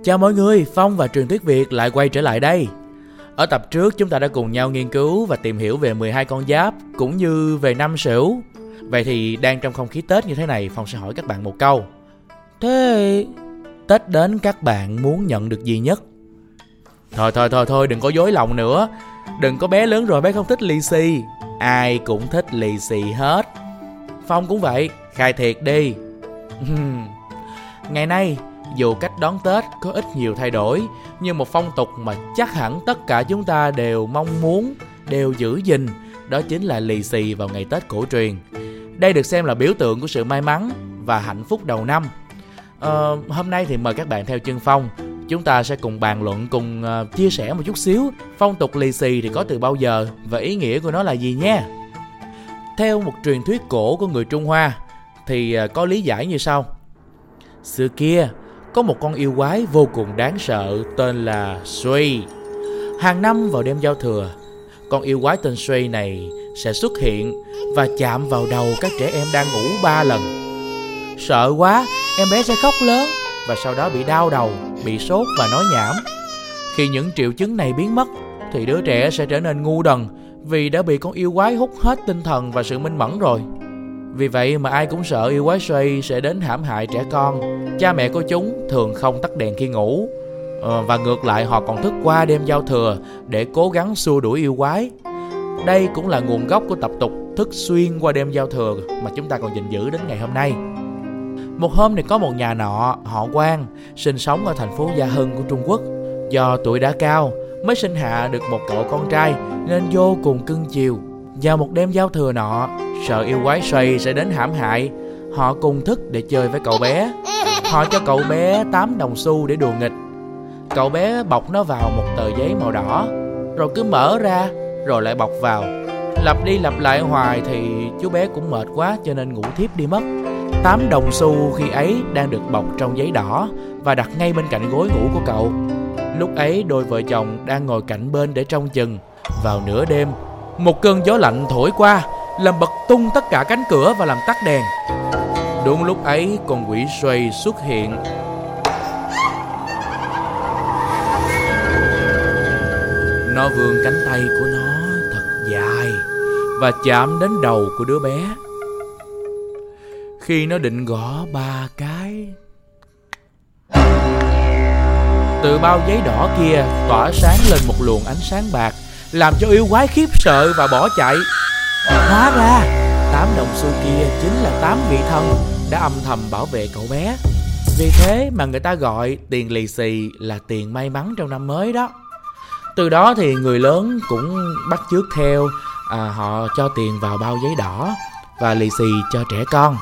Chào mọi người, Phong và Trường Thuyết Việt lại quay trở lại đây. Ở tập trước chúng ta đã cùng nhau nghiên cứu và tìm hiểu về 12 con giáp cũng như về năm sửu. Vậy thì đang trong không khí Tết như thế này, Phong sẽ hỏi các bạn một câu. Thế Tết đến các bạn muốn nhận được gì nhất? Thôi thôi thôi thôi đừng có dối lòng nữa. Đừng có bé lớn rồi bé không thích lì xì. Ai cũng thích lì xì hết. Phong cũng vậy, khai thiệt đi. Ngày nay dù cách đón Tết có ít nhiều thay đổi, nhưng một phong tục mà chắc hẳn tất cả chúng ta đều mong muốn, đều giữ gìn, đó chính là lì xì vào ngày Tết cổ truyền. Đây được xem là biểu tượng của sự may mắn và hạnh phúc đầu năm. À, hôm nay thì mời các bạn theo chân Phong, chúng ta sẽ cùng bàn luận, cùng uh, chia sẻ một chút xíu phong tục lì xì thì có từ bao giờ và ý nghĩa của nó là gì nha. Theo một truyền thuyết cổ của người Trung Hoa thì uh, có lý giải như sau. Xưa kia, có một con yêu quái vô cùng đáng sợ tên là Sui. Hàng năm vào đêm giao thừa, con yêu quái tên Sui này sẽ xuất hiện và chạm vào đầu các trẻ em đang ngủ ba lần. Sợ quá, em bé sẽ khóc lớn và sau đó bị đau đầu, bị sốt và nói nhảm. Khi những triệu chứng này biến mất thì đứa trẻ sẽ trở nên ngu đần vì đã bị con yêu quái hút hết tinh thần và sự minh mẫn rồi. Vì vậy mà ai cũng sợ yêu quái xoay sẽ đến hãm hại trẻ con. Cha mẹ của chúng thường không tắt đèn khi ngủ. Ờ, Và ngược lại họ còn thức qua đêm giao thừa Để cố gắng xua đuổi yêu quái. Đây cũng là nguồn gốc của tập tục thức xuyên qua đêm giao thừa Mà chúng ta còn gìn giữ đến ngày hôm nay. Một hôm thì có một nhà nọ, họ quan Sinh sống ở thành phố Gia Hưng của Trung Quốc. Do tuổi đã cao Mới sinh hạ được một cậu con trai Nên vô cùng cưng chiều. Vào một đêm giao thừa nọ, Sợ yêu quái xoay sẽ đến hãm hại. Họ cùng thức để chơi với cậu bé. Họ cho cậu bé 8 đồng xu để đùa nghịch. Cậu bé bọc nó vào một tờ giấy màu đỏ, Rồi cứ mở ra, Rồi lại bọc vào. Lặp đi lặp lại hoài thì chú bé cũng mệt quá cho nên ngủ thiếp đi mất. 8 đồng xu khi ấy đang được bọc trong giấy đỏ Và đặt ngay bên cạnh gối ngủ của cậu. Lúc ấy đôi vợ chồng đang ngồi cạnh bên để trông chừng. Vào nửa đêm một cơn gió lạnh thổi qua làm bật tung tất cả cánh cửa và làm tắt đèn. Đúng lúc ấy, con quỷ xoay xuất hiện. Nó vươn cánh tay của nó thật dài và chạm đến đầu của đứa bé. Khi nó định gõ ba cái từ bao giấy đỏ kia tỏa sáng lên một luồng ánh sáng bạc làm cho yêu quái khiếp sợ và bỏ chạy. Hóa ra tám đồng xu kia chính là tám vị thần đã âm thầm bảo vệ cậu bé. Vì thế mà người ta gọi tiền lì xì là tiền may mắn trong năm mới đó. Từ đó thì người lớn cũng bắt chước theo à, Họ cho tiền vào bao giấy đỏ và lì xì cho trẻ con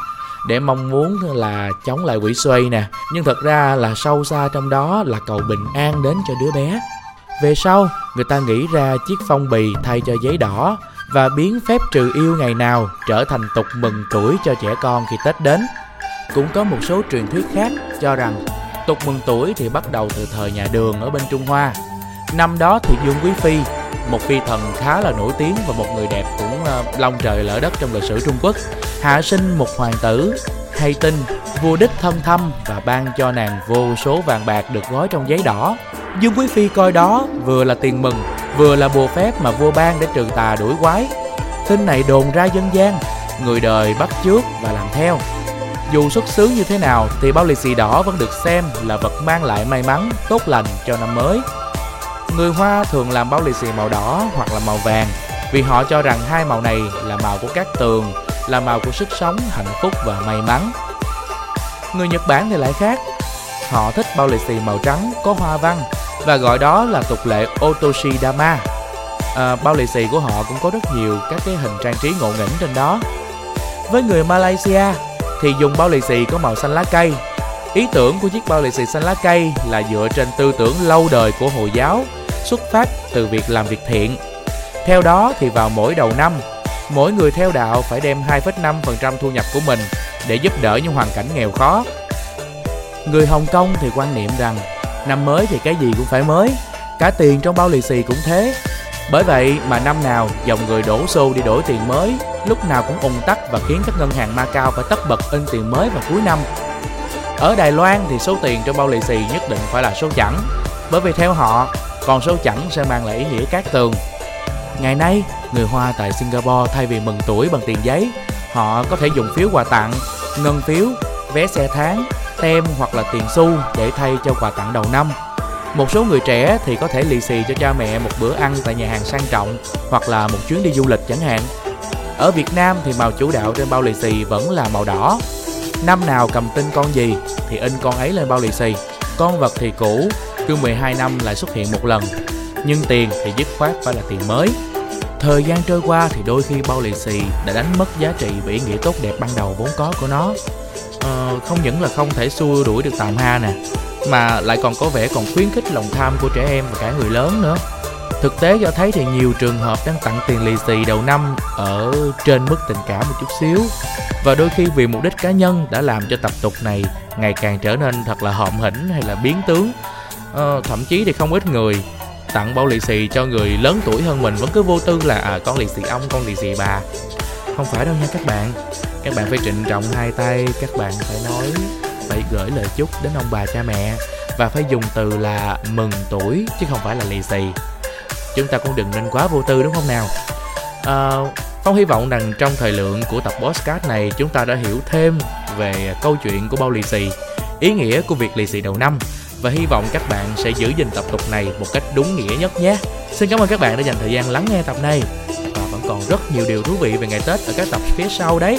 để mong muốn là chống lại quỷ xoay nè. Nhưng thật ra là sâu xa trong đó là cầu bình an đến cho đứa bé về sau người ta nghĩ ra chiếc phong bì thay cho giấy đỏ và biến phép trừ yêu ngày nào trở thành tục mừng tuổi cho trẻ con khi Tết đến. Cũng có một số truyền thuyết khác cho rằng tục mừng tuổi thì bắt đầu từ thời nhà Đường ở bên Trung Hoa. Năm đó thì Dương Quý Phi, một phi thần khá là nổi tiếng và một người đẹp cũng ờ, long trời lỡ đất trong lịch sử Trung Quốc, hạ sinh một hoàng tử hay tin vua đích thân thăm và ban cho nàng vô số vàng bạc được gói trong giấy đỏ. Dương Quý Phi coi đó vừa là tiền mừng vừa là bùa phép mà vua ban để trừ tà đuổi quái. Tin này đồn ra dân gian, người đời bắt chước và làm theo. Dù xuất xứ như thế nào thì bao lì xì đỏ vẫn được xem là vật mang lại may mắn, tốt lành cho năm mới. Người Hoa thường làm bao lì xì màu đỏ hoặc là màu vàng vì họ cho rằng hai màu này là màu của các tường, là màu của sức sống, hạnh phúc và may mắn. Người Nhật Bản thì lại khác. Họ thích bao lì xì màu trắng có hoa văn và gọi đó là tục lệ Otoshidama. À, bao lì xì của họ cũng có rất nhiều các cái hình trang trí ngộ nghĩnh trên đó. Với người Malaysia thì dùng bao lì xì có màu xanh lá cây. Ý tưởng của chiếc bao lì xì xanh lá cây là dựa trên tư tưởng lâu đời của Hồi giáo, xuất phát từ việc làm việc thiện. Theo đó thì vào mỗi đầu năm, mỗi người theo đạo phải đem 2,5% thu nhập của mình để giúp đỡ những hoàn cảnh nghèo khó. Người Hồng Kông thì quan niệm rằng Năm mới thì cái gì cũng phải mới. Cả tiền trong bao lì xì cũng thế. Bởi vậy mà năm nào dòng người đổ xô đi đổi tiền mới Lúc nào cũng ùn tắc và khiến các ngân hàng Macau phải tất bật in tiền mới vào cuối năm. Ở Đài Loan thì số tiền trong bao lì xì nhất định phải là số chẵn. Bởi vì theo họ, còn số chẵn sẽ mang lại ý nghĩa cát tường Ngày nay, người Hoa tại Singapore thay vì mừng tuổi bằng tiền giấy Họ có thể dùng phiếu quà tặng, ngân phiếu, vé xe tháng, tem hoặc là tiền xu để thay cho quà tặng đầu năm một số người trẻ thì có thể lì xì cho cha mẹ một bữa ăn tại nhà hàng sang trọng hoặc là một chuyến đi du lịch chẳng hạn. Ở Việt Nam thì màu chủ đạo trên bao lì xì vẫn là màu đỏ. Năm nào cầm tin con gì thì in con ấy lên bao lì xì. Con vật thì cũ, cứ 12 năm lại xuất hiện một lần. Nhưng tiền thì dứt khoát phải là tiền mới. Thời gian trôi qua thì đôi khi bao lì xì đã đánh mất giá trị và ý nghĩa tốt đẹp ban đầu vốn có của nó uh, không những là không thể xua đuổi được tào ha nè mà lại còn có vẻ còn khuyến khích lòng tham của trẻ em và cả người lớn nữa. Thực tế cho thấy thì nhiều trường hợp đang tặng tiền lì xì đầu năm ở trên mức tình cảm một chút xíu. Và đôi khi vì mục đích cá nhân đã làm cho tập tục này ngày càng trở nên thật là hòm hỉnh hay là biến tướng. Ờ, thậm chí thì không ít người tặng bao lì xì cho người lớn tuổi hơn mình vẫn cứ vô tư là à, con lì xì ông con lì xì bà. Không phải đâu nha các bạn các bạn phải trịnh trọng hai tay các bạn phải nói phải gửi lời chúc đến ông bà cha mẹ và phải dùng từ là mừng tuổi chứ không phải là lì xì chúng ta cũng đừng nên quá vô tư đúng không nào à, Phong hy vọng rằng trong thời lượng của tập podcast này chúng ta đã hiểu thêm về câu chuyện của bao lì xì, ý nghĩa của việc lì xì đầu năm và hy vọng các bạn sẽ giữ gìn tập tục này một cách đúng nghĩa nhất nhé. Xin cảm ơn các bạn đã dành thời gian lắng nghe tập này và vẫn còn rất nhiều điều thú vị về ngày Tết ở các tập phía sau đấy.